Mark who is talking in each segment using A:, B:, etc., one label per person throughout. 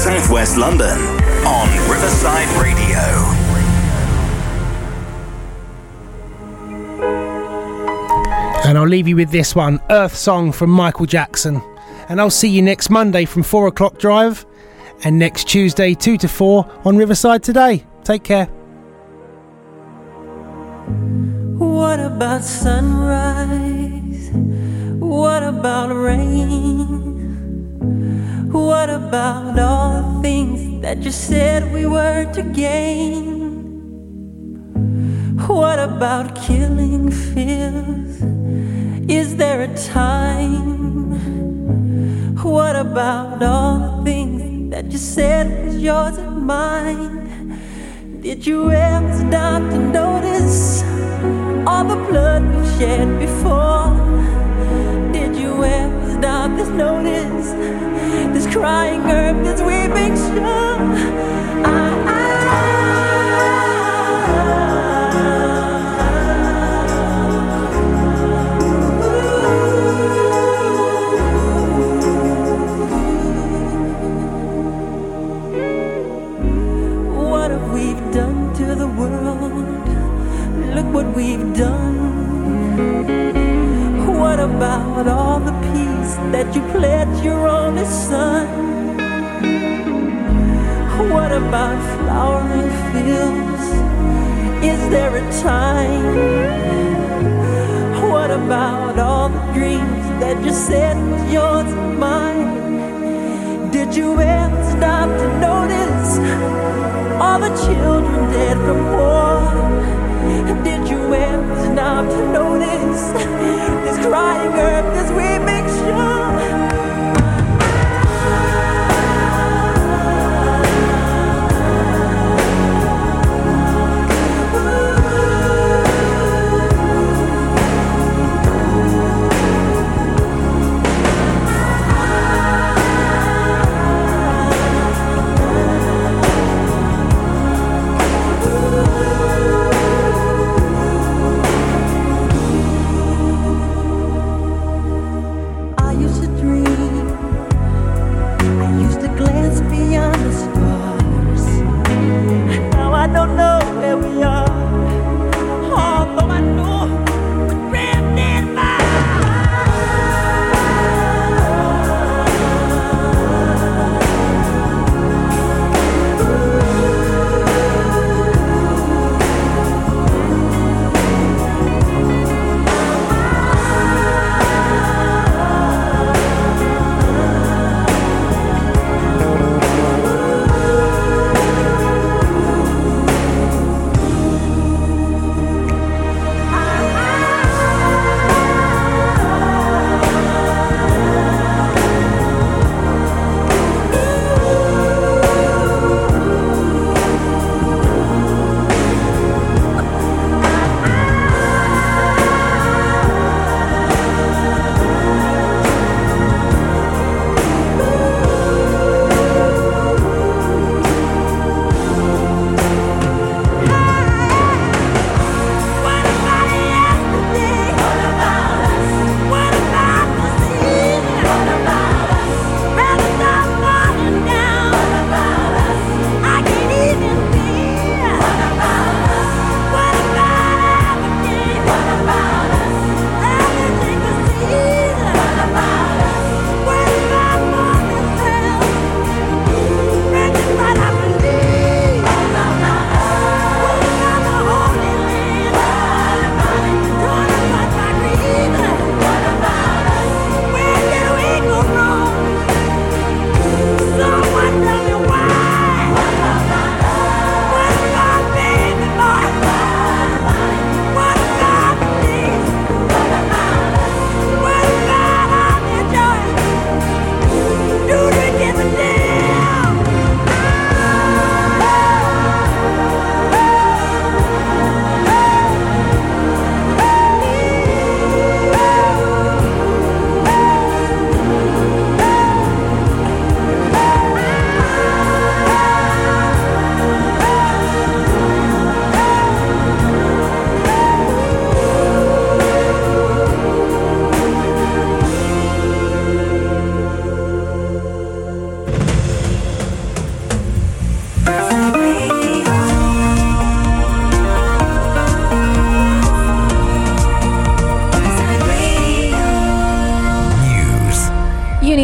A: southwest London on Riverside Radio.
B: And I'll leave you with this one Earth Song from Michael Jackson. And I'll see you next Monday from 4 o'clock drive and next Tuesday 2 to 4 on Riverside Today. Take care.
C: What about sunrise? What about rain? What about all the things that you said we were to gain? What about killing fears? Is there a time? What about all the things that you said was yours and mine? Did you ever stop to notice all the blood we shed before? Did you ever stop to notice this crying earth, this weeping shore? I, I What have we done to the world? Look what we've done. What about all the that you pledged your only son? What about flowering fields? Is there a time? What about all the dreams that you said was yours and mine? Did you ever stop to notice all the children dead from war? Did you ever stop to notice this crying earth, this weeping shore? I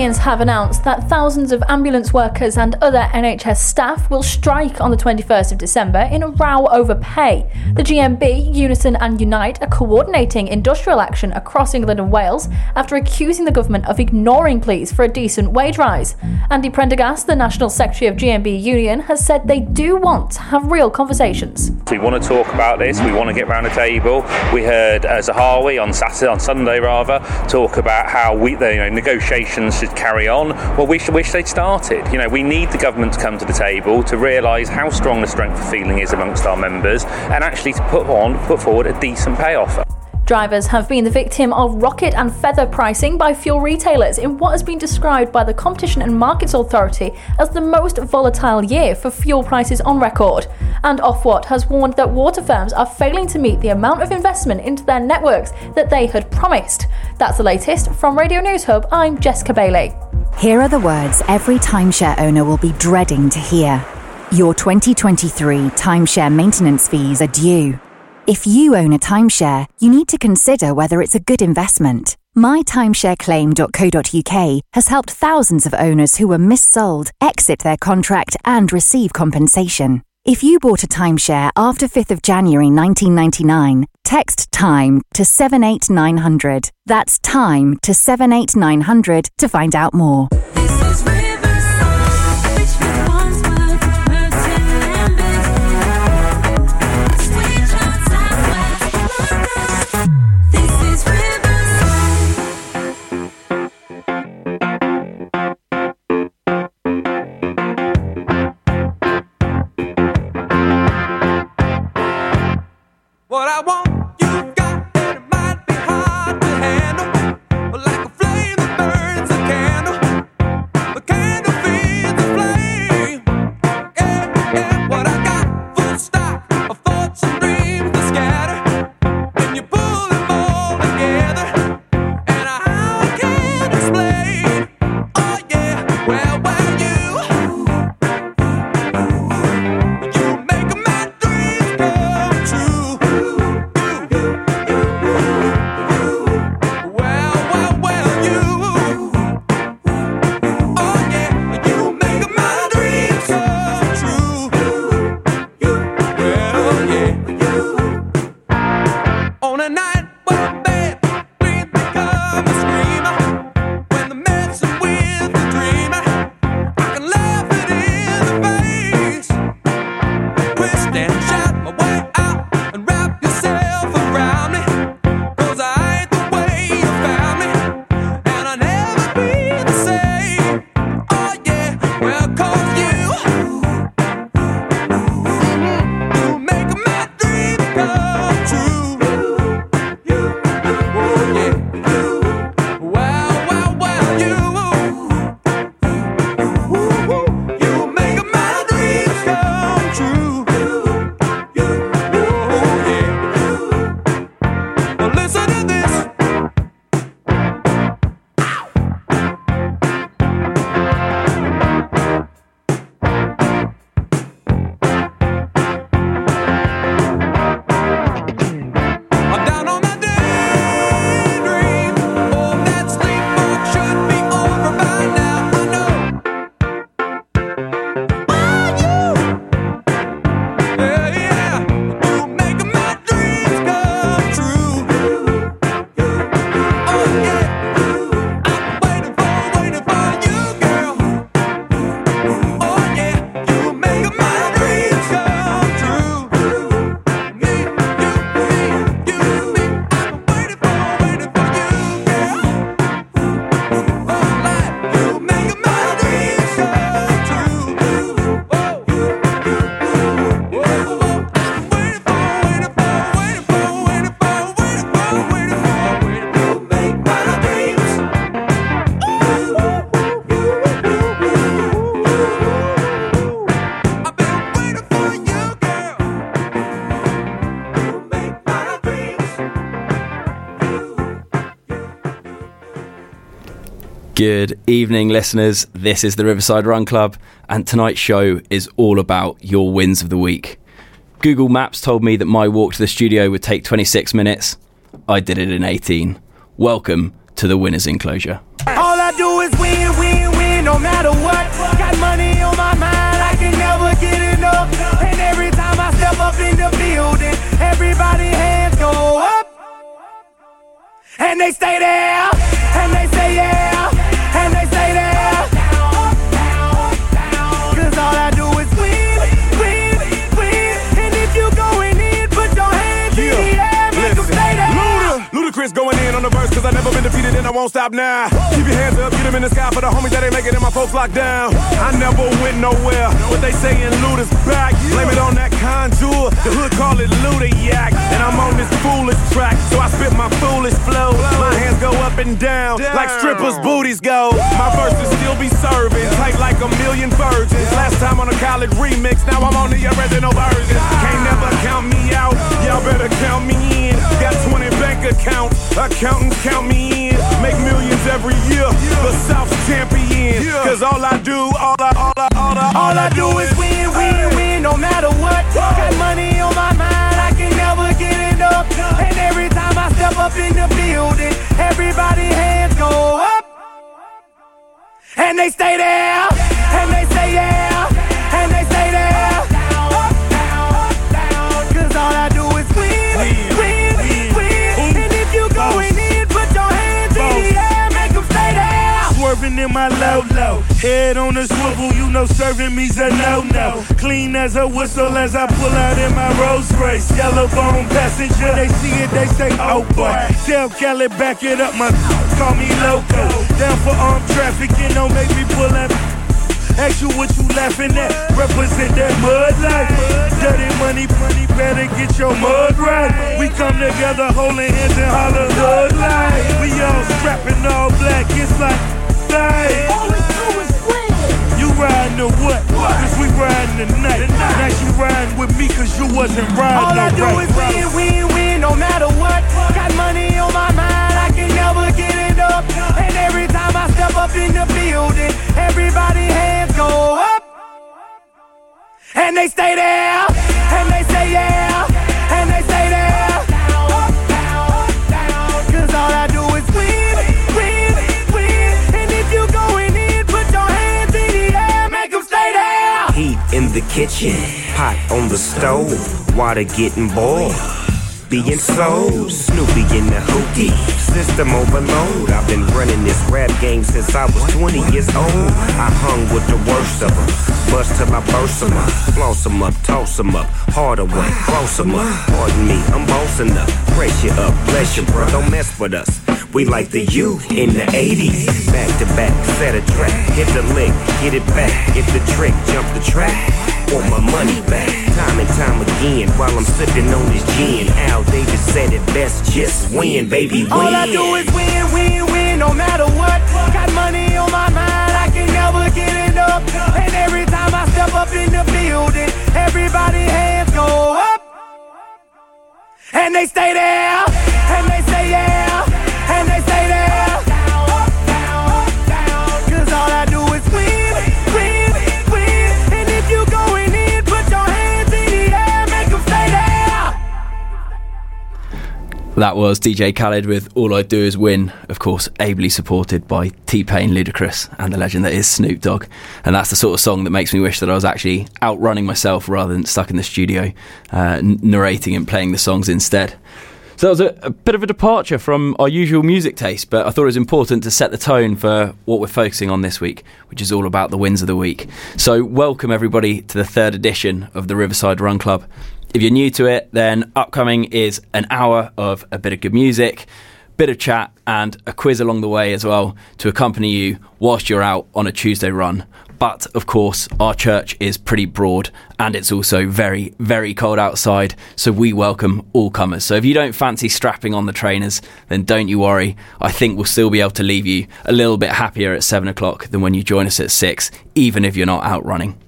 D: unions have announced that thousands of ambulance workers and other NHS staff will strike on the 21st of December in a row over pay. The GMB, Unison, and Unite are coordinating industrial action across England and Wales after accusing the government of ignoring pleas for a decent wage rise. Andy Prendergast, the National Secretary of GMB Union, has said they do want to have real conversations.
E: We want to talk about this. We want to get round the table. We heard uh, Zahawi on Saturday, on Sunday rather, talk about how we, the, you know, negotiations should carry on. Well, we should wish they'd started. You know, we need the government to come to the table to realise how strong the strength of feeling is amongst our members, and actually to put on, put forward a decent pay offer.
D: Drivers have been the victim of rocket and feather pricing by fuel retailers in what has been described by the Competition and Markets Authority as the most volatile year for fuel prices on record. And Ofwat has warned that water firms are failing to meet the amount of investment into their networks that they had promised. That's the latest from Radio News Hub. I'm Jessica Bailey.
F: Here are the words every timeshare owner will be dreading to hear. Your 2023 timeshare maintenance fees are due. If you own a timeshare, you need to consider whether it's a good investment. MyTimeshareClaim.co.uk has helped thousands of owners who were missold exit their contract and receive compensation. If you bought a timeshare after 5th of January 1999, text TIME to 78900. That's TIME to 78900 to find out more.
G: What I want.
H: Good evening, listeners. This is the Riverside Run Club, and tonight's show is all about your wins of the week. Google Maps told me that my walk to the studio would take 26 minutes. I did it in 18. Welcome to the winner's enclosure.
G: All I do is win, win,
D: win, no matter what. Got money on my mind, I can never get enough. And every time I step up in the building, everybody hands go up. And they stay there,
I: and they say yeah. Going the verse, cause I never been defeated and I won't stop now. Keep your hands up, get them in the sky for the homies that ain't making it, my folks locked down. I never went nowhere, but they saying Luda's back. Blame it on that Conjure, the hood call it Luda Yak. And I'm on this foolish track, so I spit my foolish flow. My hands go up and down, like strippers' booties go. My verses still be serving, tight like a million virgins. Last time on a Khaled remix, now I'm on the original version. Can't never count me out, y'all better count me in. Got 20 bank accounts, accountants count me in. Make millions every year, the South's champion. Cause all I do, all I, all I, all I,
D: All I do is win, win, win, no matter what. Got money on my mind, I can never get it up. And every time I step up in the building, everybody hands go up. And they stay there, and they say yeah, in
J: my low low, head on a swivel, you know serving me's a no no. Clean as a whistle as I pull out in my Rolls Royce, yellow bone passenger. They see it, they say, oh boy. Tell Kelly back it up, my call me loco. Down for armed trafficking, don't make me pull up. Ask you what you laughing at. Represent that mud life. Dirty money, money, better get your mud right. We come together holding hands and holler hood life. We all strapping all black, it's like life. You riding or what? Cause we riding tonight. Now you riding with me cause you wasn't riding
D: All I do
J: alright.
D: is win, win, win, no matter what. Got money on my mind, I can never get it up. And every time I step up in the building, everybody hands go up. And they stay there, and they say yeah, the
K: kitchen, pot on the stove, water getting boiled. Being sold, Snoopy in the hookie, system overload. I've been running this rap game since I was 20 years old. I hung with the worst of them, bust till I burst 'em up, floss 'em up, toss 'em up, harder way, close 'em up. Pardon me, I'm bossing up, you up, bless you, bro, don't mess with us. We like the U in the 80s. Back to back, set a track, hit the lick, get it back, get the trick, jump the track. Want my money back, time and time again, while I'm sipping on this gin. Al Davis said it best, just win, baby, win.
D: All I do is win, win, win, no matter what. Got money on my mind, I can never get it up. And every time I step up in the building, everybody hands go up. And they stay there,
H: That was DJ Khaled with All I Do Is Win, of course, ably supported by T Pain, Ludacris, and the legend that is Snoop Dogg. And that's the sort of song that makes me wish that I was actually outrunning myself rather than stuck in the studio, uh, narrating and playing the songs instead. So that was a, a bit of a departure from our usual music taste, but I thought it was important to set the tone for what we're focusing on this week, which is all about the wins of the week. So, welcome everybody to the third edition of the Riverside Run Club. If you're new to it, then upcoming is an hour of a bit of good music, bit of chat, and a quiz along the way as well to accompany you whilst you're out on a Tuesday run. But of course, our church is pretty broad and it's also very, very cold outside, so we welcome all comers. So if you don't fancy strapping on the trainers, then don't you worry. I think we'll still be able to leave you a little bit happier at seven o'clock than when you join us at six, even if you're not out running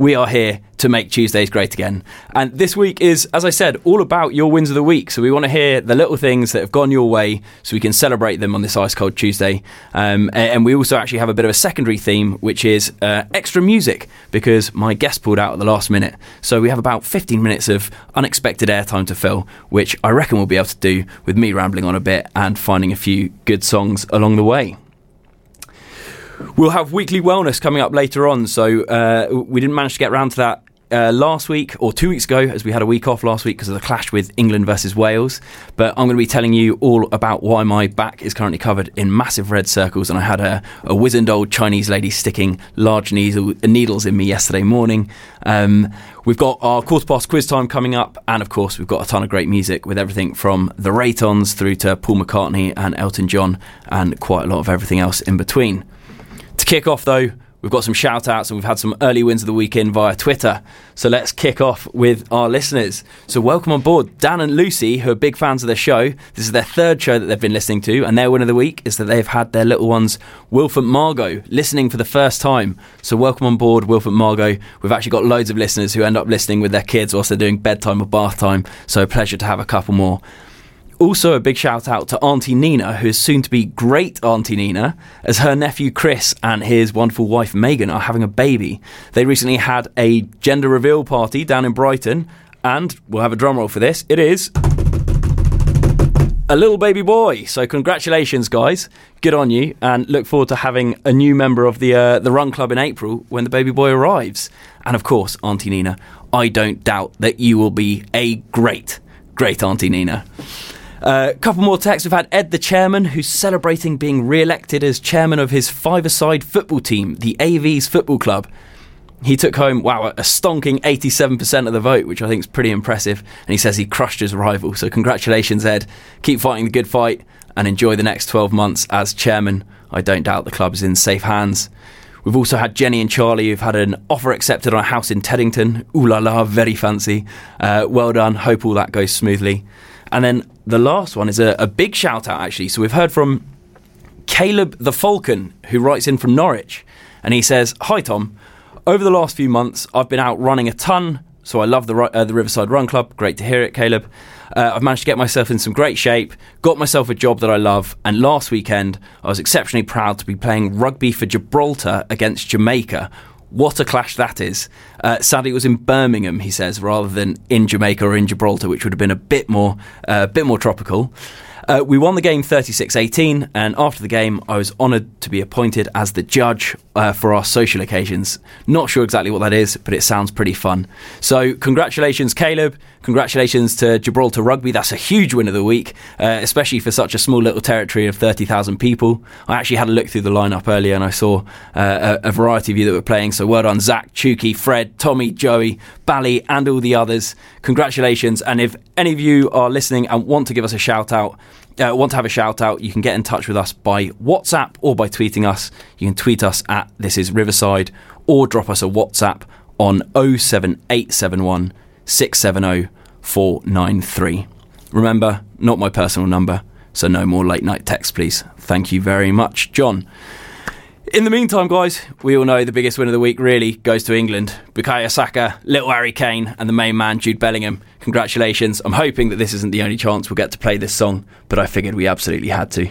H: we are here to make Tuesdays great again. And this week is, as I said, all about your wins of the week. So we want to hear the little things that have gone your way so we can celebrate them on this ice cold Tuesday. Um, and we also actually have a bit of a secondary theme, which is uh, extra music because my guest pulled out at the last minute. So we have about 15 minutes of unexpected airtime to fill, which I reckon we'll be able to do with me rambling on a bit and finding a few good songs along the way. We'll have weekly wellness coming up later on, so uh, we didn't manage to get around to that uh, last week or two weeks ago, as we had a week off last week because of the clash with England versus Wales. But I'm going to be telling you all about why my back is currently covered in massive red circles, and I had a, a wizened old Chinese lady sticking large needle, needles in me yesterday morning. Um, we've got our quarter past quiz time coming up, and of course, we've got a ton of great music with everything from the Raytons through to Paul McCartney and Elton John, and quite a lot of everything else in between. To kick off, though, We've got some shout outs and we've had some early wins of the weekend via Twitter. So let's kick off with our listeners. So, welcome on board Dan and Lucy, who are big fans of the show. This is their third show that they've been listening to, and their win of the week is that they've had their little ones, Wilf and Margot, listening for the first time. So, welcome on board, Wilf and Margot. We've actually got loads of listeners who end up listening with their kids whilst they're doing bedtime or bath time. So, a pleasure to have a couple more. Also, a big shout out to Auntie Nina, who is soon to be great Auntie Nina, as her nephew Chris and his wonderful wife Megan are having a baby. They recently had a gender reveal party down in Brighton, and we'll have a drum roll for this. It is a little baby boy. So congratulations, guys. Good on you, and look forward to having a new member of the uh, the Run Club in April when the baby boy arrives. And of course, Auntie Nina, I don't doubt that you will be a great, great Auntie Nina. A uh, couple more texts. We've had Ed, the chairman, who's celebrating being re elected as chairman of his five a side football team, the AVs Football Club. He took home, wow, a stonking 87% of the vote, which I think is pretty impressive. And he says he crushed his rival. So, congratulations, Ed. Keep fighting the good fight and enjoy the next 12 months as chairman. I don't doubt the club is in safe hands. We've also had Jenny and Charlie who've had an offer accepted on a house in Teddington. Ooh la la, very fancy. Uh, well done. Hope all that goes smoothly. And then the last one is a, a big shout out, actually. So we've heard from Caleb the Falcon, who writes in from Norwich. And he says, Hi, Tom. Over the last few months, I've been out running a ton. So I love the, uh, the Riverside Run Club. Great to hear it, Caleb. Uh, I've managed to get myself in some great shape, got myself a job that I love, and last weekend I was exceptionally proud to be playing rugby for Gibraltar against Jamaica, what a clash that is. Uh, sadly, it was in Birmingham, he says, rather than in Jamaica or in Gibraltar, which would have been a bit more, uh, bit more tropical. Uh, we won the game 36 18, and after the game, I was honoured to be appointed as the judge uh, for our social occasions. Not sure exactly what that is, but it sounds pretty fun. So, congratulations, Caleb. Congratulations to Gibraltar Rugby. That's a huge win of the week, uh, especially for such a small little territory of 30,000 people. I actually had a look through the lineup earlier and I saw uh, a, a, variety of you that were playing. So, well done, Zach, Chuki, Fred, Tommy, Joey, Bally, and all the others. Congratulations. And if any of you are listening and want to give us a shout out, uh, want to have a shout out, you can get in touch with us by WhatsApp or by tweeting us. You can tweet us at This Is Riverside or drop us a WhatsApp on 07871 670 493. Remember, not my personal number, so no more late night texts, please. Thank you very much, John. In the meantime, guys, we all know the biggest win of the week really goes to England. Bukayo Saka, little Harry Kane, and the main man, Jude Bellingham. Congratulations. I'm hoping that this isn't the only chance we'll get to play this song, but I figured we absolutely had to.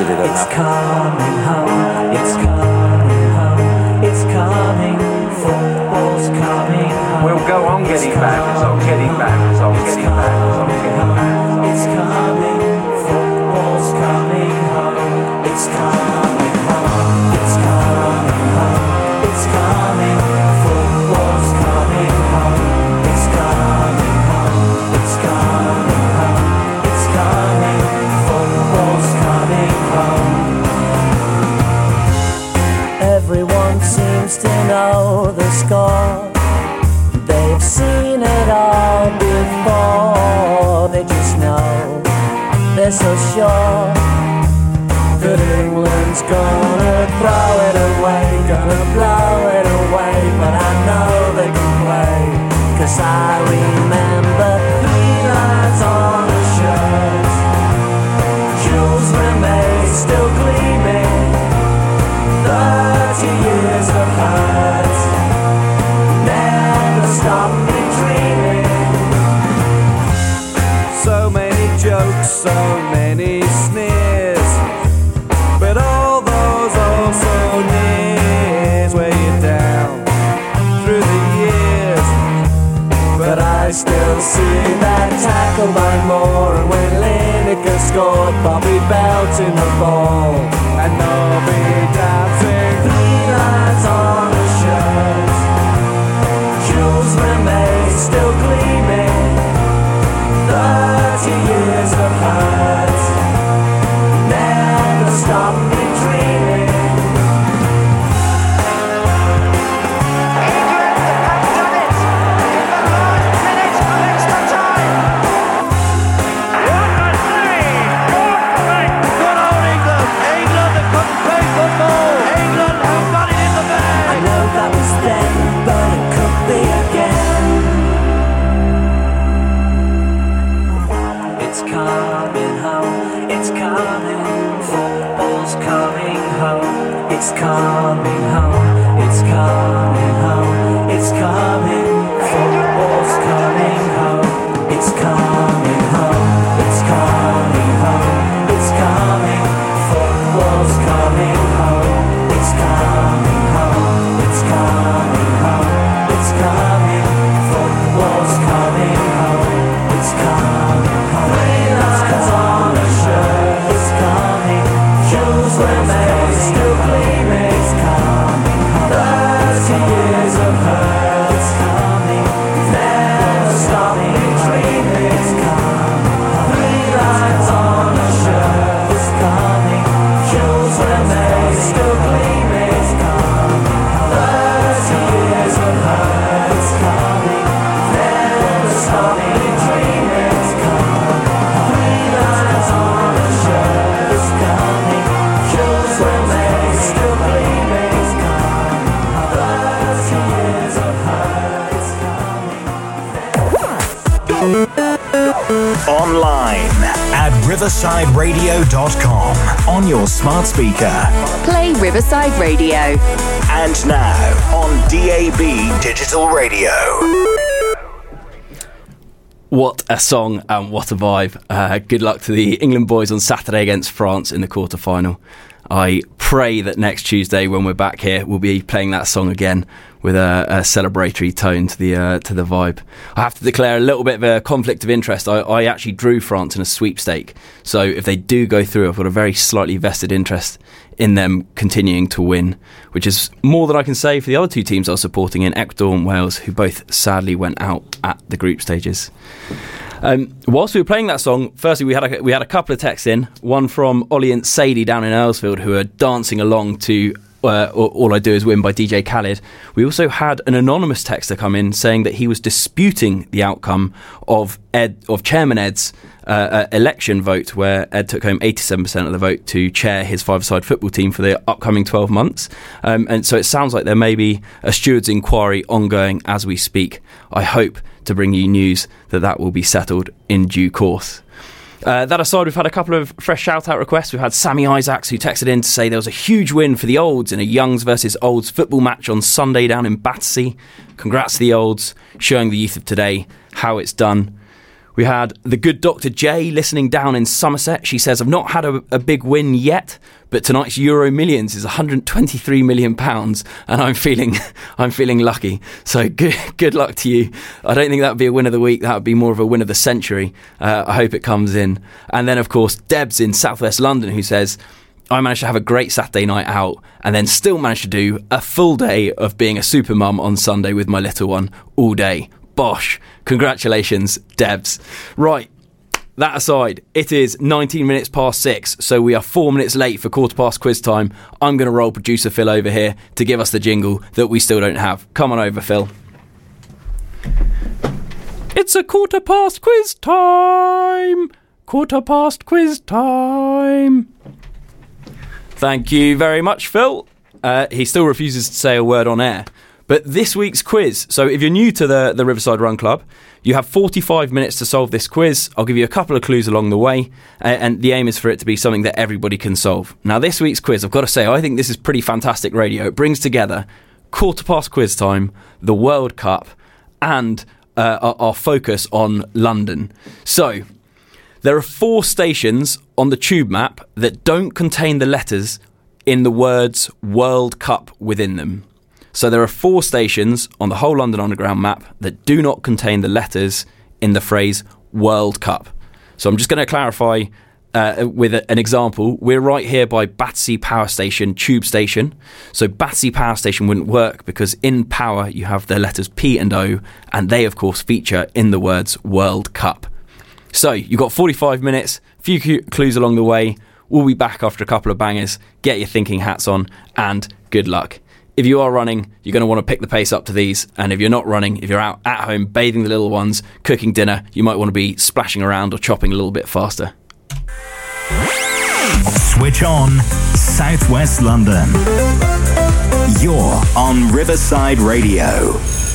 L: Positive enough.
M: It's coming home, it's coming home. It's coming, football's coming home.
N: We'll go on getting back, so getting back, so getting back, so getting back.
M: It's coming, football's coming home. It's coming gonna throw it away, gonna blow Scored, Bobby belting the ball. Coming home, it's coming home, it's coming,
O: riversideradio.com on your smart speaker.
A: Play Riverside Radio.
O: And now on DAB Digital Radio.
H: What a song and what a vibe. Uh, good luck to the England boys on Saturday against France in the quarter final. I pray that next Tuesday, when we're back here, we'll be playing that song again with a, a celebratory tone to the uh, to the vibe. I have to declare a little bit of a conflict of interest. I, I actually drew France in a sweepstake, so if they do go through, I've got a very slightly vested interest in them continuing to win, which is more than I can say for the other two teams I was supporting in Ecuador and Wales, who both sadly went out at the group stages. Um, whilst we were playing that song, firstly we had a, we had a couple of texts in. One from Ollie and Sadie down in Earlsfield, who are dancing along to uh, All I Do Is Win by DJ Khaled. We also had an anonymous texter come in saying that he was disputing the outcome of Ed of Chairman Ed's uh, uh, election vote, where Ed took home 87% of the vote to chair his five-a-side football team for the upcoming 12 months. Um, and so it sounds like there may be a steward's inquiry ongoing as we speak. I hope to bring you news that that will be settled in due course. Uh, that aside, we've had a couple of fresh shout out requests. We've had Sammy Isaacs who texted in to say there was a huge win for the Olds in a Youngs versus Olds football match on Sunday down in Battersea. Congrats to the Olds, showing the youth of today how it's done. We had the good Dr. J listening down in Somerset. She says, I've not had a, a, big win yet, but tonight's Euro Millions is 123 million pounds, and I'm feeling I'm feeling lucky. So good good luck to you. I don't think that would be a win of the week. That would be more of a win of the century. Uh, I hope it comes in. And then, of course, Debs in Southwest London who says, I managed to have a great Saturday night out and then still managed to do a full day of being a super mum on Sunday with my little one all day. Bosh. Congratulations, Debs. Right. That aside, it is 19 minutes past six, so we are four minutes late for quarter past quiz time. I'm going to roll producer Phil over here to give us the jingle that we still don't have. Come on over, Phil. It's a quarter past quiz time! Quarter past quiz time! Thank you very much, Phil. Uh, he still refuses to say a word on air. But this week's quiz, so if you're new to the, the Riverside Run Club, you have 45 minutes to solve this quiz. I'll give you a couple of clues along the way, and the aim is for it to be something that everybody can solve. Now, this week's quiz, I've got to say, I think this is pretty fantastic radio. It brings together quarter past quiz time, the World Cup, and uh, our, our focus on London. So, there are four stations on the tube map that don't contain the letters in the words World Cup within them. So there are four stations on the whole London Underground map that do not contain the letters in the phrase World Cup. So I'm just going to clarify uh, with a, an example. We're right here by Battersea Power Station, Tube Station. So Battersea Power Station wouldn't work because in power you have the letters P and O, and they, of course, feature in the words World Cup. So you've got 45 minutes, few clues along the way. We'll be back after a couple of bangers. Get your thinking hats on, and good luck if you are running, you're going to want to pick the pace up to these. And if you're not running, if you're out at home bathing the little ones, cooking dinner, you might want to be splashing around or chopping a little bit faster.
O: Switch on Southwest London. You're on Riverside Radio.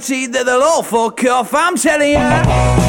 P: Guaranteed that they'll all fuck off. I'm telling you.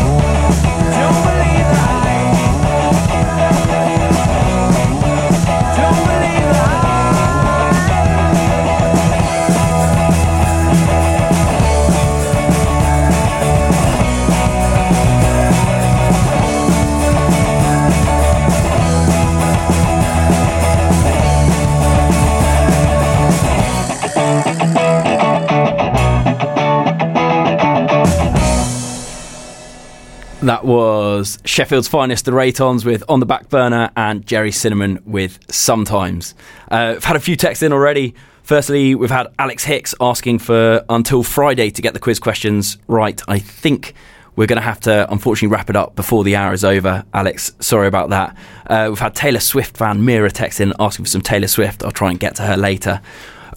H: That was Sheffield's finest, the Reytons, with On the Back Burner, and Gerry Cinnamon with Sometimes. Uh, we've had a few texts in already. Firstly, we've had Alex Hicks asking for until Friday to get the quiz questions right. I think we're going to have to, unfortunately, wrap it up before the hour is over. Alex, sorry about that. Uh, we've had Taylor Swift fan Mira text in asking for some Taylor Swift. I'll try and get to her later.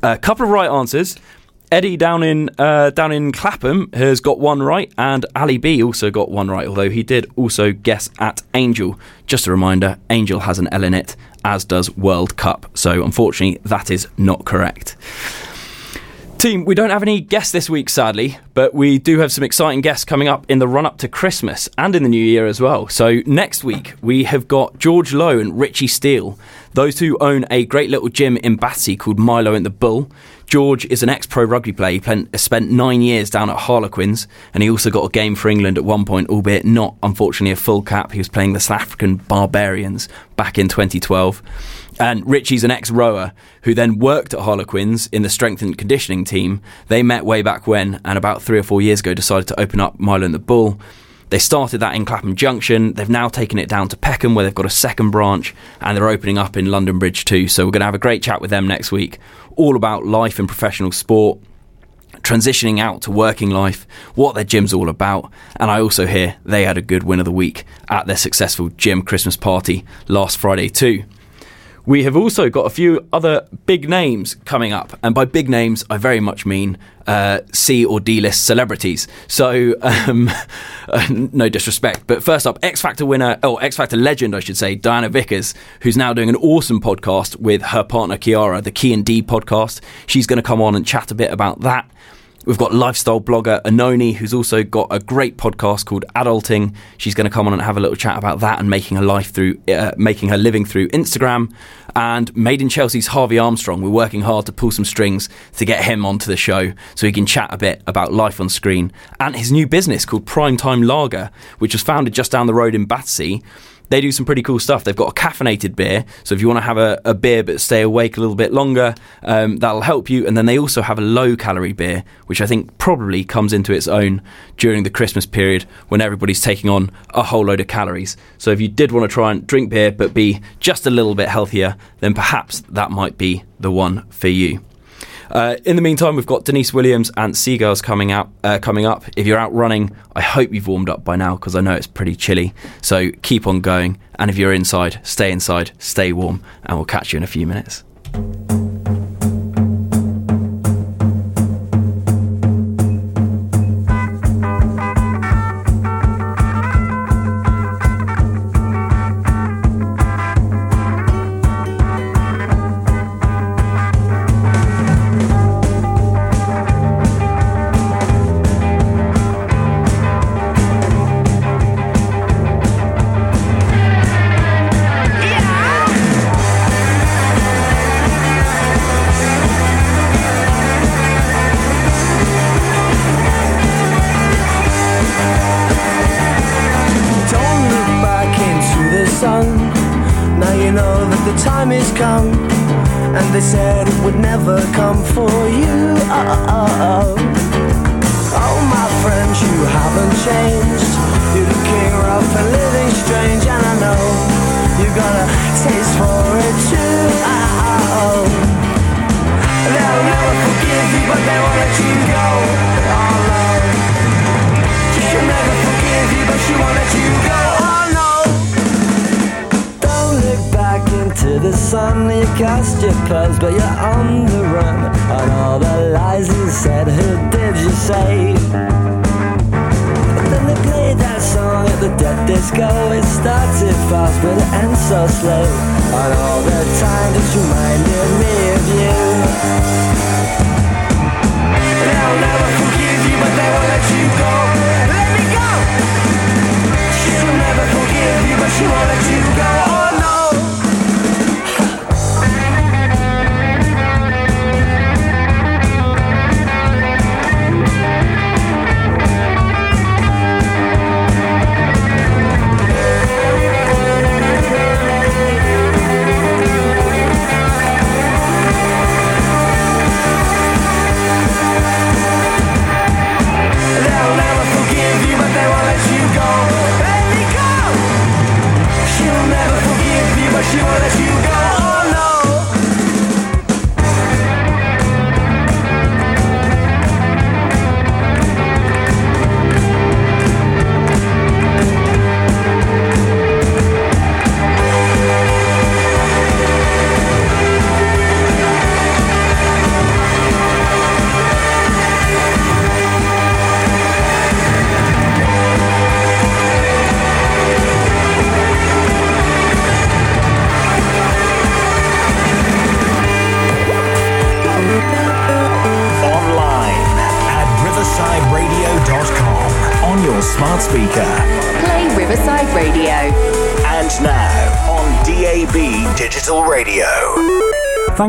H: A couple of right answers. Eddie down in uh, down in Clapham has got one right, and Ali B also got one right. Although he did also guess at Angel. Just a reminder: Angel has an L in it, as does World Cup. So unfortunately, that is not correct. Team, we don't have any guests this week, sadly, but we do have some exciting guests coming up in the run up to Christmas and in the new year as well. So, next week, we have got George Lowe and Richie Steele. Those two own a great little gym in Battersea called Milo and the Bull. George is an ex pro rugby player. He spent nine years down at Harlequins, and he also got a game for England at one point, albeit not, unfortunately, a full cap. He was playing the South African Barbarians back in 2012. And Richie's an ex rower who then worked at Harlequins in the strength and conditioning team. They met way back when, and about three or four years ago decided to open up Milo and the Bull. They started that in Clapham Junction. They've now taken it down to Peckham, where they've got a second branch, and they're opening up in London Bridge too. So we're going to have a great chat with them next week, all about life in professional sport, transitioning out to working life, what their gym's all about. And I also hear they had a good win of the week at their successful gym Christmas party last Friday too. We have also got a few other big names coming up, and by big names, I very much mean uh, C or D list celebrities. So, um, uh, no disrespect, but first up, X Factor winner, oh, X Factor legend, I should say, Diana Vickers, who's now doing an awesome podcast with her partner Kiara, the Key and D podcast. She's going to come on and chat a bit about that. We've got lifestyle blogger Oenone, who's also got a great podcast called Adulting. She's going to come on and have a little chat about that and making her life through, uh, making her living through Instagram. And Made in Chelsea's Harvey Armstrong. We're working hard to pull some strings to get him onto the show so he can chat a bit about life on screen and his new business called Primetime Lager, which was founded just down the road in Battersea they do some pretty cool stuff. They've got a caffeinated beer, so if you want to have a, a beer but stay awake a little bit longer, um, that'll help you. And then they also have a low calorie beer, which I think probably comes into its own during the Christmas period when everybody's taking on a whole load of calories. So if you did want to try and drink beer but be just a little bit healthier, then perhaps that might be the one for you. Uh, in the meantime, we've got Denise Williams and Seagulls coming out uh, coming up. If you're out running, I hope you've warmed up by now because I know it's pretty chilly. So keep on going, and if you're inside, stay inside, stay warm, and we'll catch you in a few minutes.
P: So slow. And all the time just reminded me of you. They'll never forgive you, but they won't let you go. Let me go. She'll never forgive you, but she won't let you go.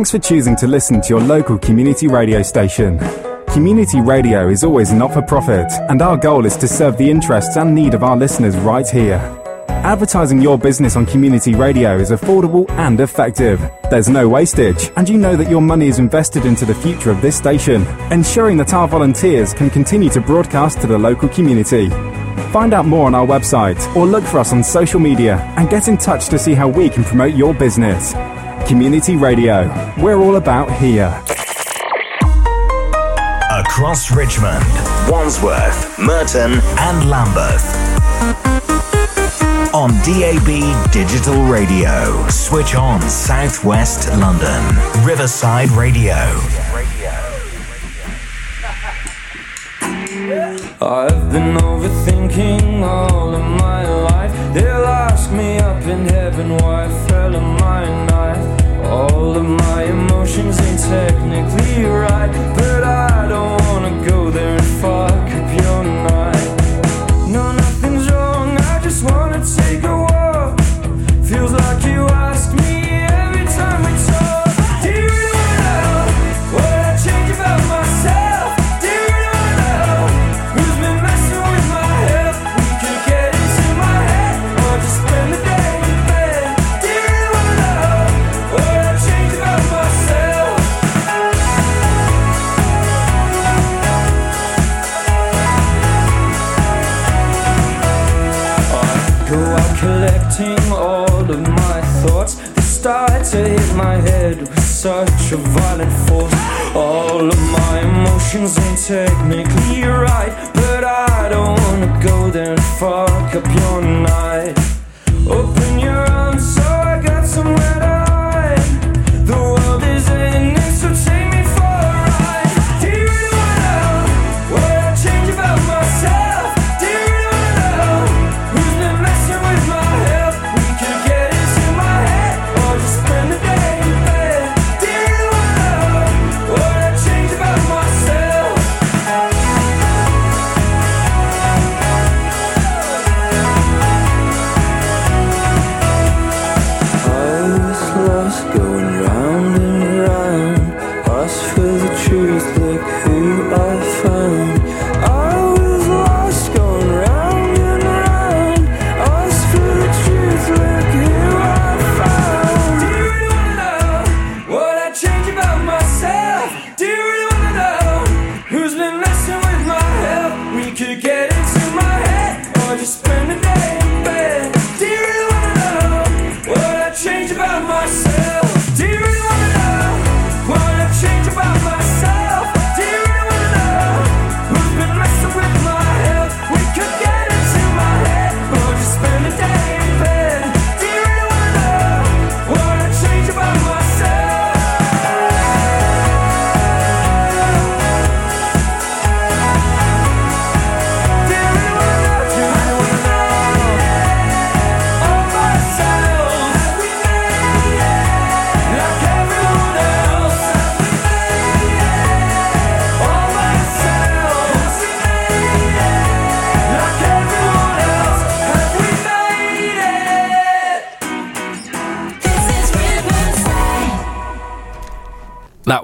Q: Thanks for choosing to listen to your local community radio station. Community radio is always not for profit, and our goal is to serve the interests and need of our listeners right here. Advertising your business on community radio is affordable and effective. There's no wastage, and you know that your money is invested into the future of this station, ensuring that our volunteers can continue to broadcast to the local community. Find out more on our website or look for us on social media and get in touch to see how we can promote your business. Community Radio, we're all about here.
O: Across Richmond, Wandsworth, Merton, and Lambeth. On DAB Digital Radio. Switch on Southwest London. Riverside Radio.
C: I've been overthinking all of my life. They'll ask me up in heaven why I fell on my knife. All of my emotions ain't technically right, but I don't wanna go there and fuck up your night. Such a violent force. All of my emotions ain't technically right, but I don't wanna go there and fuck up your night. Open your arms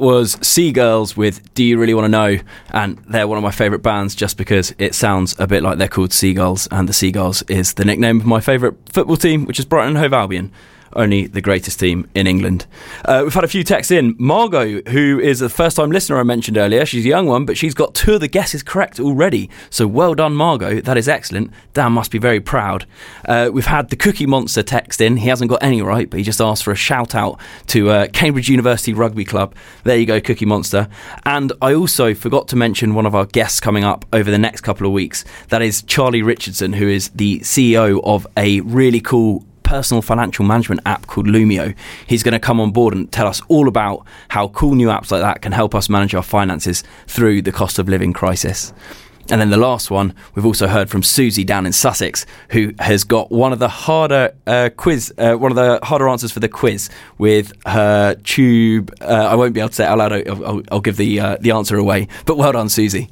C: was Sea Girls with Do You Really
H: Want to Know? And they're one of my favourite bands just because it sounds a bit like they're called Seagulls, and the Seagulls is the nickname of my favourite football team, which is Brighton Hove Albion only the greatest team in England. Uh, we've had a few texts in. Margot, who is a first time listener I mentioned earlier, she's a young one, but she's got two of the guesses correct already. So well done, Margot. That is excellent. Dan must be very proud. Uh, we've had the Cookie Monster text in. He hasn't got any right, but he just asked for a shout out to uh, Cambridge University Rugby Club. There you go, Cookie Monster. And I also forgot to mention one of our guests coming up over the next couple of weeks. That is Charlie Richardson, who is the CEO of a really cool personal financial management app called Lumio. He's going to come on board and tell us all about how cool new apps like that can help us manage our finances through the cost of living crisis. And then the last one, we've also heard from Susie down in Sussex, who has got one of the harder uh, quiz, uh, one of the harder answers for the quiz with her tube. Uh, I won't be able to say it out loud. I'll, I'll, I'll give the uh, the answer away. But well done, Susie.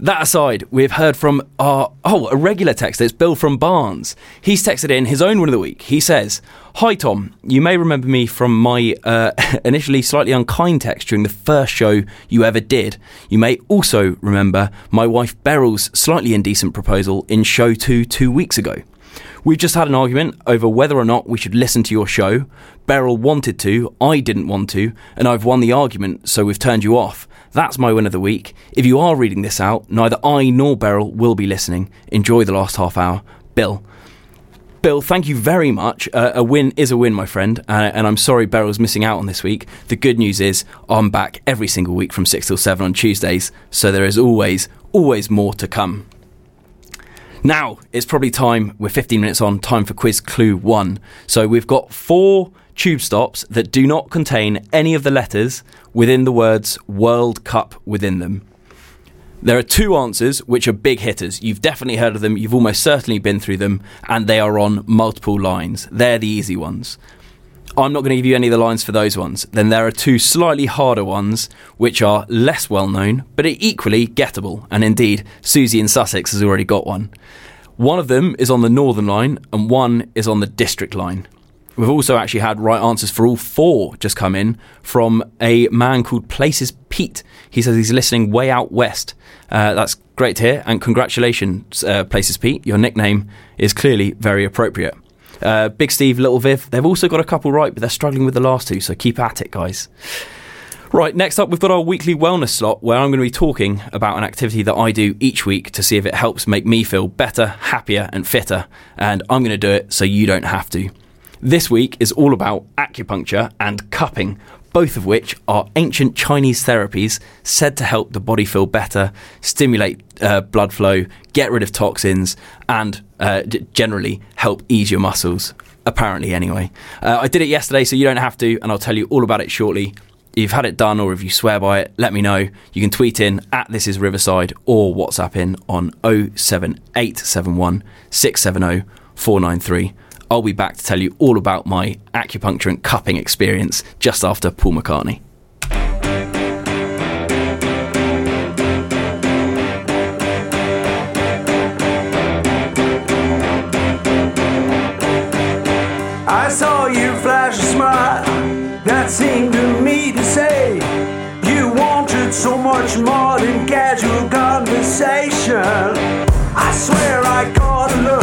H: That aside, we've heard from our oh a regular texter. It's Bill from Barnes. He's texted in his own one of the week. He says, "Hi Tom, you may remember me from my uh, initially slightly unkind text during the first show you ever did. You may also remember my wife Beryl's slightly indecent proposal in show two two weeks ago." We've just had an argument over whether or not we should listen to your show. Beryl wanted to, I didn't want to, and I've won the argument, so we've turned you off. That's my win of the week. If you are reading this out, neither I nor Beryl will be listening. Enjoy the last half hour. Bill. Bill, thank you very much. Uh, a win is a win, my friend, uh, and I'm sorry Beryl's missing out on this week. The good news is I'm back every single week from 6 till 7 on Tuesdays, so there is always, always more to come. Now, it's probably time, we're 15 minutes on, time for quiz clue one. So we've got four tube stops that do not contain any of the letters within the words World Cup within them. There are two answers which are big hitters. You've definitely heard of them, you've almost certainly been through them, and they are on multiple lines. They're the easy ones. I'm not going to give you any of the lines for those ones. Then there are two slightly harder ones, which are less well known, but are equally gettable. And indeed, Susie in Sussex has already got one. One of them is on the Northern Line, and one is on the District Line. We've also actually had right answers for all four just come in from a man called Places Pete. He says he's listening way out west. Uh, that's great to hear, and congratulations, uh, Places Pete. Your nickname is clearly very appropriate. Uh, Big Steve, Little Viv, they've also got a couple right, but they're struggling with the last two, so keep at it, guys. Right, next up, we've got our weekly wellness slot where I'm going to be talking about an activity that I do each week to see if it helps make me feel better, happier, and fitter. And I'm going to do it so you don't have to. This week is all about acupuncture and cupping, both of which are ancient Chinese therapies said to help the body feel better, stimulate uh, blood flow, get rid of toxins, and uh, d- generally help ease your muscles. Apparently, anyway. Uh, I did it yesterday, so you don't have to, and I'll tell you all about it shortly. If you've had it done or if you swear by it, let me know. You can tweet in at This Is Riverside or WhatsApp in on 07871 670 493. I'll be back to tell you all about my acupuncture and cupping experience just after Paul McCartney.
P: I saw you flash a smile that seemed to me to say you wanted so much more than casual conversation. I swear I caught a look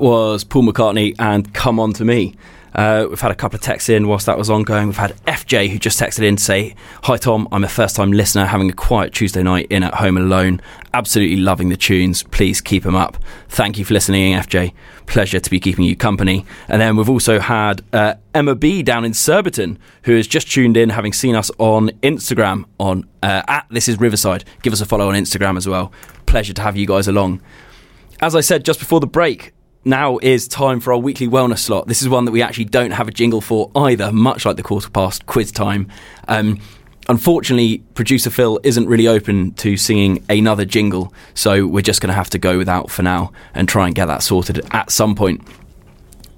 H: Was Paul McCartney and Come On To Me. Uh, we've had a couple of texts in whilst that was ongoing. We've had FJ who just texted in to say, Hi Tom, I'm a first time listener having a quiet Tuesday night in at home alone. Absolutely loving the tunes. Please keep them up. Thank you for listening, FJ. Pleasure to be keeping you company. And then we've also had uh, Emma B down in Surbiton who has just tuned in having seen us on Instagram on uh, at This Is Riverside. Give us a follow on Instagram as well. Pleasure to have you guys along. As I said just before the break, now is time for our weekly wellness slot. This is one that we actually don't have a jingle for either, much like the quarter past quiz time. Um, unfortunately, producer Phil isn't really open to singing another jingle, so we're just going to have to go without for now and try and get that sorted at some point.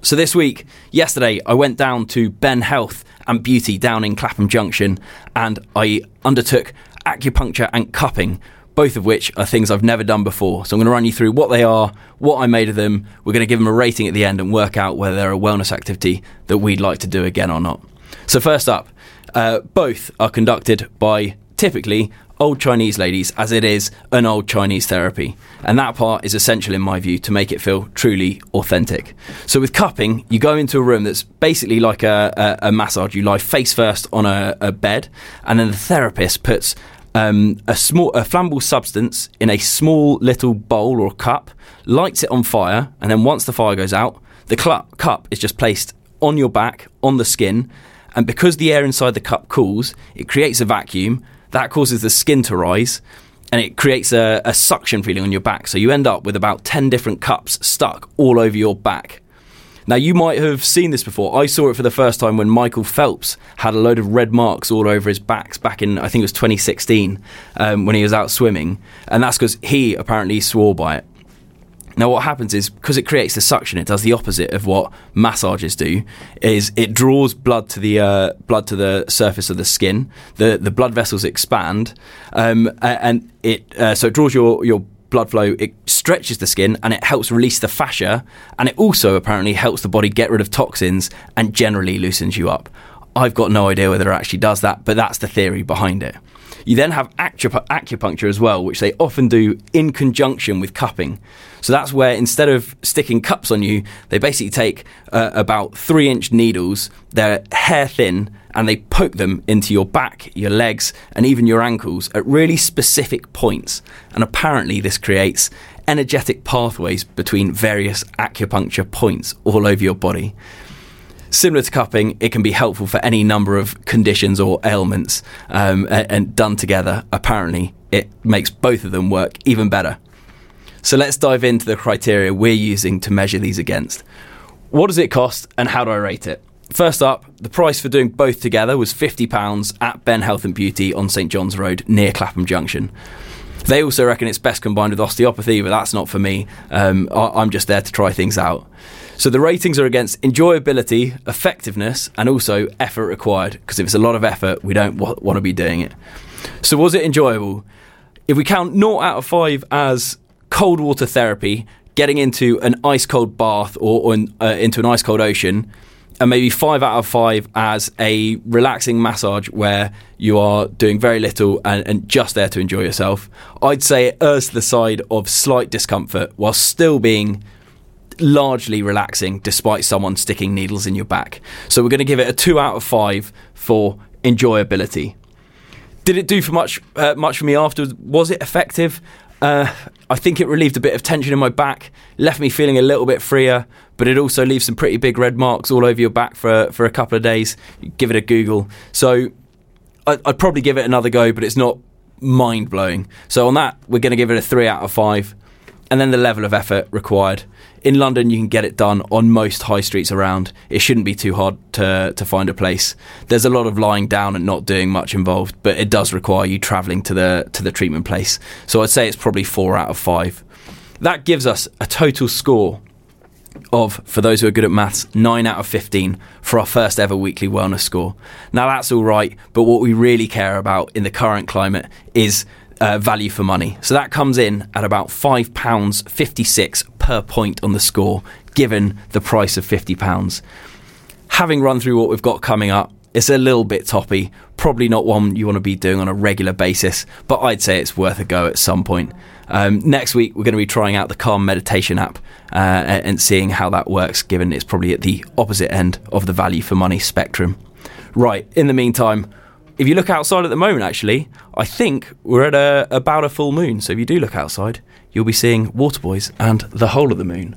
H: So this week, yesterday, I went down to Ben Health and Beauty down in Clapham Junction, and I undertook acupuncture and cupping, both of which are things I've never done before. So I'm going to run you through what they are, what I made of them. We're going to give them a rating at the end and work out whether they're a wellness activity that we'd like to do again or not. So first up, uh, both are conducted by typically old Chinese ladies, as it is an old Chinese therapy. And that part is essential in my view to make it feel truly authentic. So with cupping, you go into a room that's basically like a, a, a massage. You lie face first on a, a bed, and then the therapist puts um, a small, a flammable substance in a small little bowl or cup, lights it on fire, and then once the fire goes out, the cl- cup is just placed on your back, on the skin, and because the air inside the cup cools, it creates a vacuum that causes the skin to rise. And it creates a, a suction feeling on your back. So you end up with about 10 different cups stuck all over your back. Now, you might have seen this before. I saw it for the first time when Michael Phelps had a load of red marks all over his backs back in, I think it was 2016, um, when he was out swimming. And that's because he apparently swore by it. Now, what happens is because it creates the suction, it does the opposite of what massages do. Is it draws blood to the uh, blood to the surface of the skin. The the blood vessels expand, um, and it uh, so it draws your your blood flow. It stretches the skin and it helps release the fascia, and it also apparently helps the body get rid of toxins and generally loosens you up. I've got no idea whether it actually does that, but that's the theory behind it. You then have acup- acupuncture as well, which they often do in conjunction with cupping. So that's where instead of sticking cups on you, they basically take uh, about three inch needles, they're hair thin, and they poke them into your back, your legs, and even your ankles at really specific points. And apparently, this creates energetic pathways between various acupuncture points all over your body. Similar to cupping, it can be helpful for any number of conditions or ailments, um, and done together, apparently, it makes both of them work even better. So let's dive into the criteria we're using to measure these against. What does it cost, and how do I rate it? First up, the price for doing both together was £50 at Ben Health and Beauty on St John's Road near Clapham Junction. They also reckon it's best combined with osteopathy, but that's not for me. Um, I- I'm just there to try things out. So the ratings are against enjoyability, effectiveness, and also effort required. Because if it's a lot of effort, we don't w- want to be doing it. So was it enjoyable? If we count 0 out of 5 as cold water therapy, getting into an ice cold bath or, or in, uh, into an ice cold ocean, and maybe five out of five as a relaxing massage where you are doing very little and, and just there to enjoy yourself. I'd say it errs to the side of slight discomfort while still being largely relaxing despite someone sticking needles in your back. So we're going to give it a two out of five for enjoyability. Did it do for much uh, much for me afterwards? Was it effective? Uh, I think it relieved a bit of tension in my back, left me feeling a little bit freer, but it also leaves some pretty big red marks all over your back for for a couple of days. Give it a Google. So I, I'd probably give it another go, but it's not mind blowing. So on that, we're going to give it a three out of five, and then the level of effort required. In London, you can get it done on most high streets around. It shouldn't be too hard to to find a place. There's a lot of lying down and not doing much involved, but it does require you travelling to the to the treatment place. So I'd say it's probably four out of five. That gives us a total score of, for those who are good at maths, 9 out of 15 for our first ever weekly wellness score. Now, that's all right, but what we really care about in the current climate is uh, value for money. So that comes in at about £5.56 per point on the score, given the price of £50. Having run through what we've got coming up, it's a little bit toppy, probably not one you want to be doing on a regular basis, but I'd say it's worth a go at some point. Um, next week, we're going to be trying out the Calm Meditation app uh, and seeing how that works, given it's probably at the opposite end of the value for money spectrum. Right, in the meantime, if you look outside at the moment, actually, I think we're at a, about a full moon. So if you do look outside, you'll be seeing Waterboys and the whole of the moon.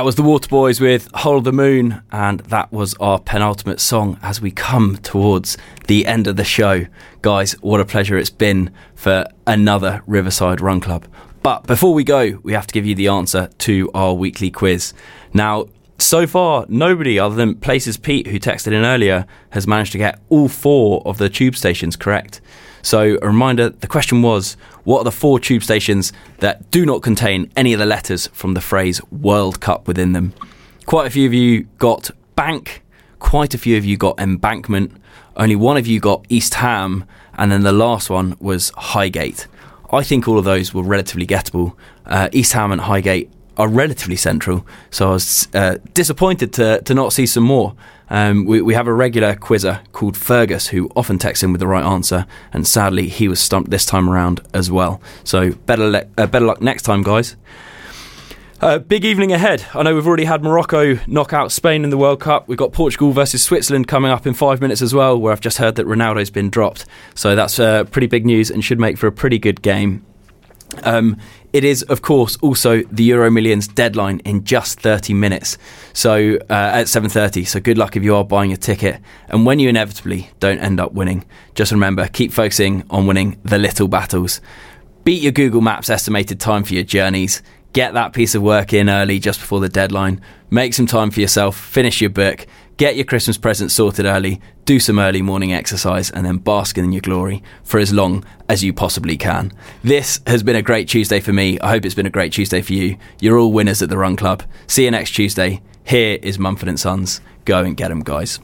H: That was the Waterboys with Whole of the Moon, and that was our penultimate song as we come towards the end of the show. Guys, what a pleasure it's been for another Riverside Run Club. But before we go, we have to give you the answer to our weekly quiz. Now, so far, nobody other than Places Pete, who texted in earlier, has managed to get all four of the tube stations correct. So, a reminder the question was what are the four tube stations that do not contain any of the letters from the phrase World Cup within them? Quite a few of you got Bank, quite a few of you got Embankment, only one of you got East Ham, and then the last one was Highgate. I think all of those were relatively gettable. Uh, East Ham and Highgate are relatively central, so I was uh, disappointed to, to not see some more. Um, we, we have a regular quizzer called Fergus who often texts in with the right answer, and sadly, he was stumped this time around as well. So, better, le- uh, better luck next time, guys. Uh, big evening ahead. I know we've already had Morocco knock out Spain in the World Cup. We've got Portugal versus Switzerland coming up in five minutes as well, where I've just heard that Ronaldo's been dropped. So that's uh, pretty big news and should make for a pretty good game. Um, it is, of course, also the Euro Millions deadline in just 30 minutes. So uh, at 7:30. So good luck if you are buying a ticket. And when you inevitably don't end up winning, just remember keep focusing on winning the little battles. Beat your Google Maps estimated time for your journeys. Get that piece of work in early just before the deadline. Make some time for yourself. Finish your book get your Christmas presents sorted early, do some early morning exercise, and then bask in your glory for as long as you possibly can. This has been a great Tuesday for me. I hope it's been a great Tuesday for you. You're all winners at the Run Club. See you next Tuesday. Here is Mumford and Sons. Go and get 'em, guys.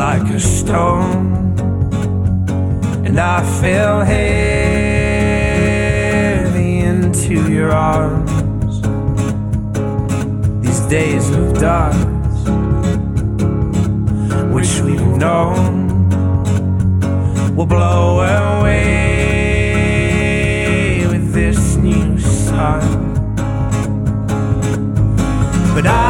P: Like a stone, and I fell heavy into your arms. These days of darkness, which we've known, will blow away with this new sun. But I'll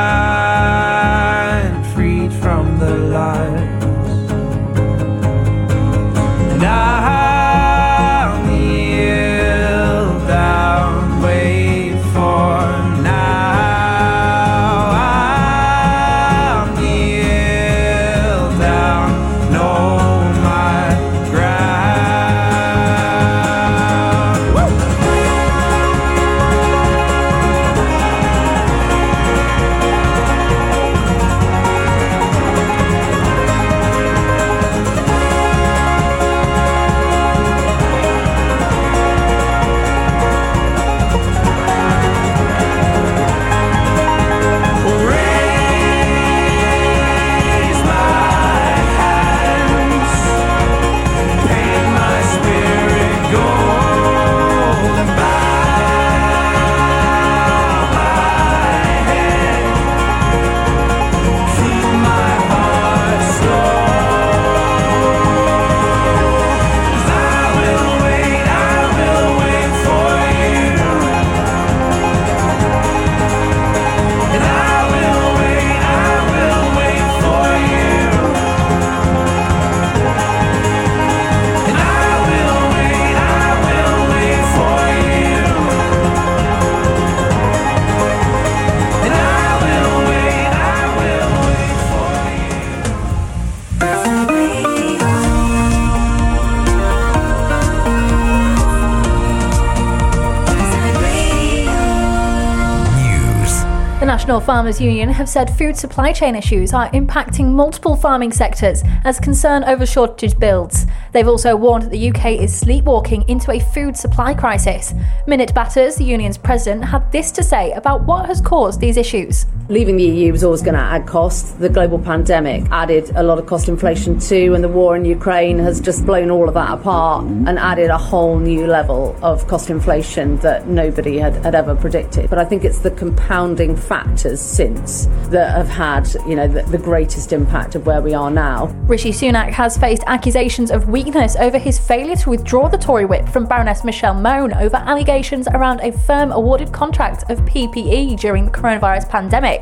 D: Farmers Union have said food supply chain issues are impacting multiple farming sectors as concern over shortage builds. They've also warned that the UK is sleepwalking into a food supply crisis. Minette Batters, the union's president, had this to say about what has caused these issues.
R: Leaving the EU was always going to add cost. The global pandemic added a lot of cost inflation too, and the war in Ukraine has just blown all of that apart and added a whole new level of cost inflation that nobody had, had ever predicted. But I think it's the compounding factors since that have had, you know, the, the greatest impact of where we are now.
D: Rishi Sunak has faced accusations of weakness over his failure to withdraw the Tory whip from Baroness Michelle Mone over allegations around a firm awarded contract of PPE during the coronavirus pandemic.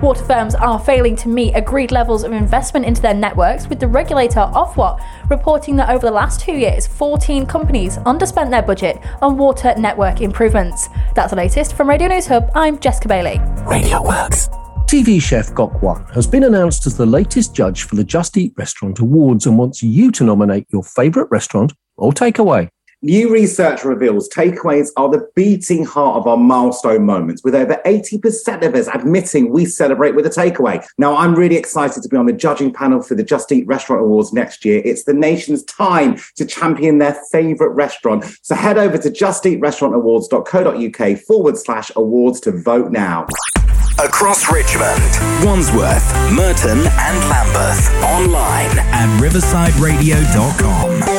D: Water firms are failing to meet agreed levels of investment into their networks, with the regulator Ofwat reporting that over the last two years, 14 companies underspent their budget on water network improvements. That's the latest from Radio News Hub. I'm Jessica Bailey.
S: Radio Works. TV chef Gok Wan has been announced as the latest judge for the Just Eat Restaurant Awards and wants you to nominate your favourite restaurant or takeaway.
T: New research reveals takeaways are the beating heart of our milestone moments, with over 80% of us admitting we celebrate with a takeaway. Now, I'm really excited to be on the judging panel for the Just Eat Restaurant Awards next year. It's the nation's time to champion their favourite restaurant. So head over to justeatrestaurantawards.co.uk forward slash awards to vote now.
O: Across Richmond, Wandsworth, Merton, and Lambeth. Online at riversideradio.com.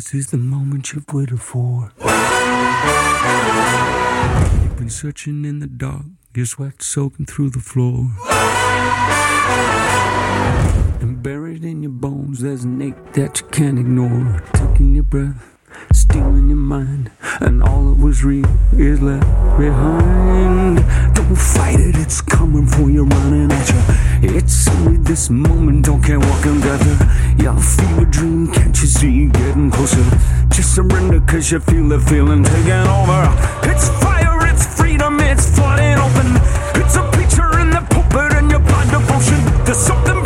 U: this is the moment you've waited for. You've been searching in the dark, your sweat soaking through the floor. And buried in your bones, there's an ache that you can't ignore. Taking your breath, stealing your mind, and all that was real is left behind. Don't fight it, it's coming for you, running at you. It's only this moment, don't care what can gather. Your fever dream, can't you see it getting closer? Just surrender, cause you feel the feeling taking over. It's fire, it's freedom, it's flooding open. It's a picture in the pulpit and your blind devotion. There's something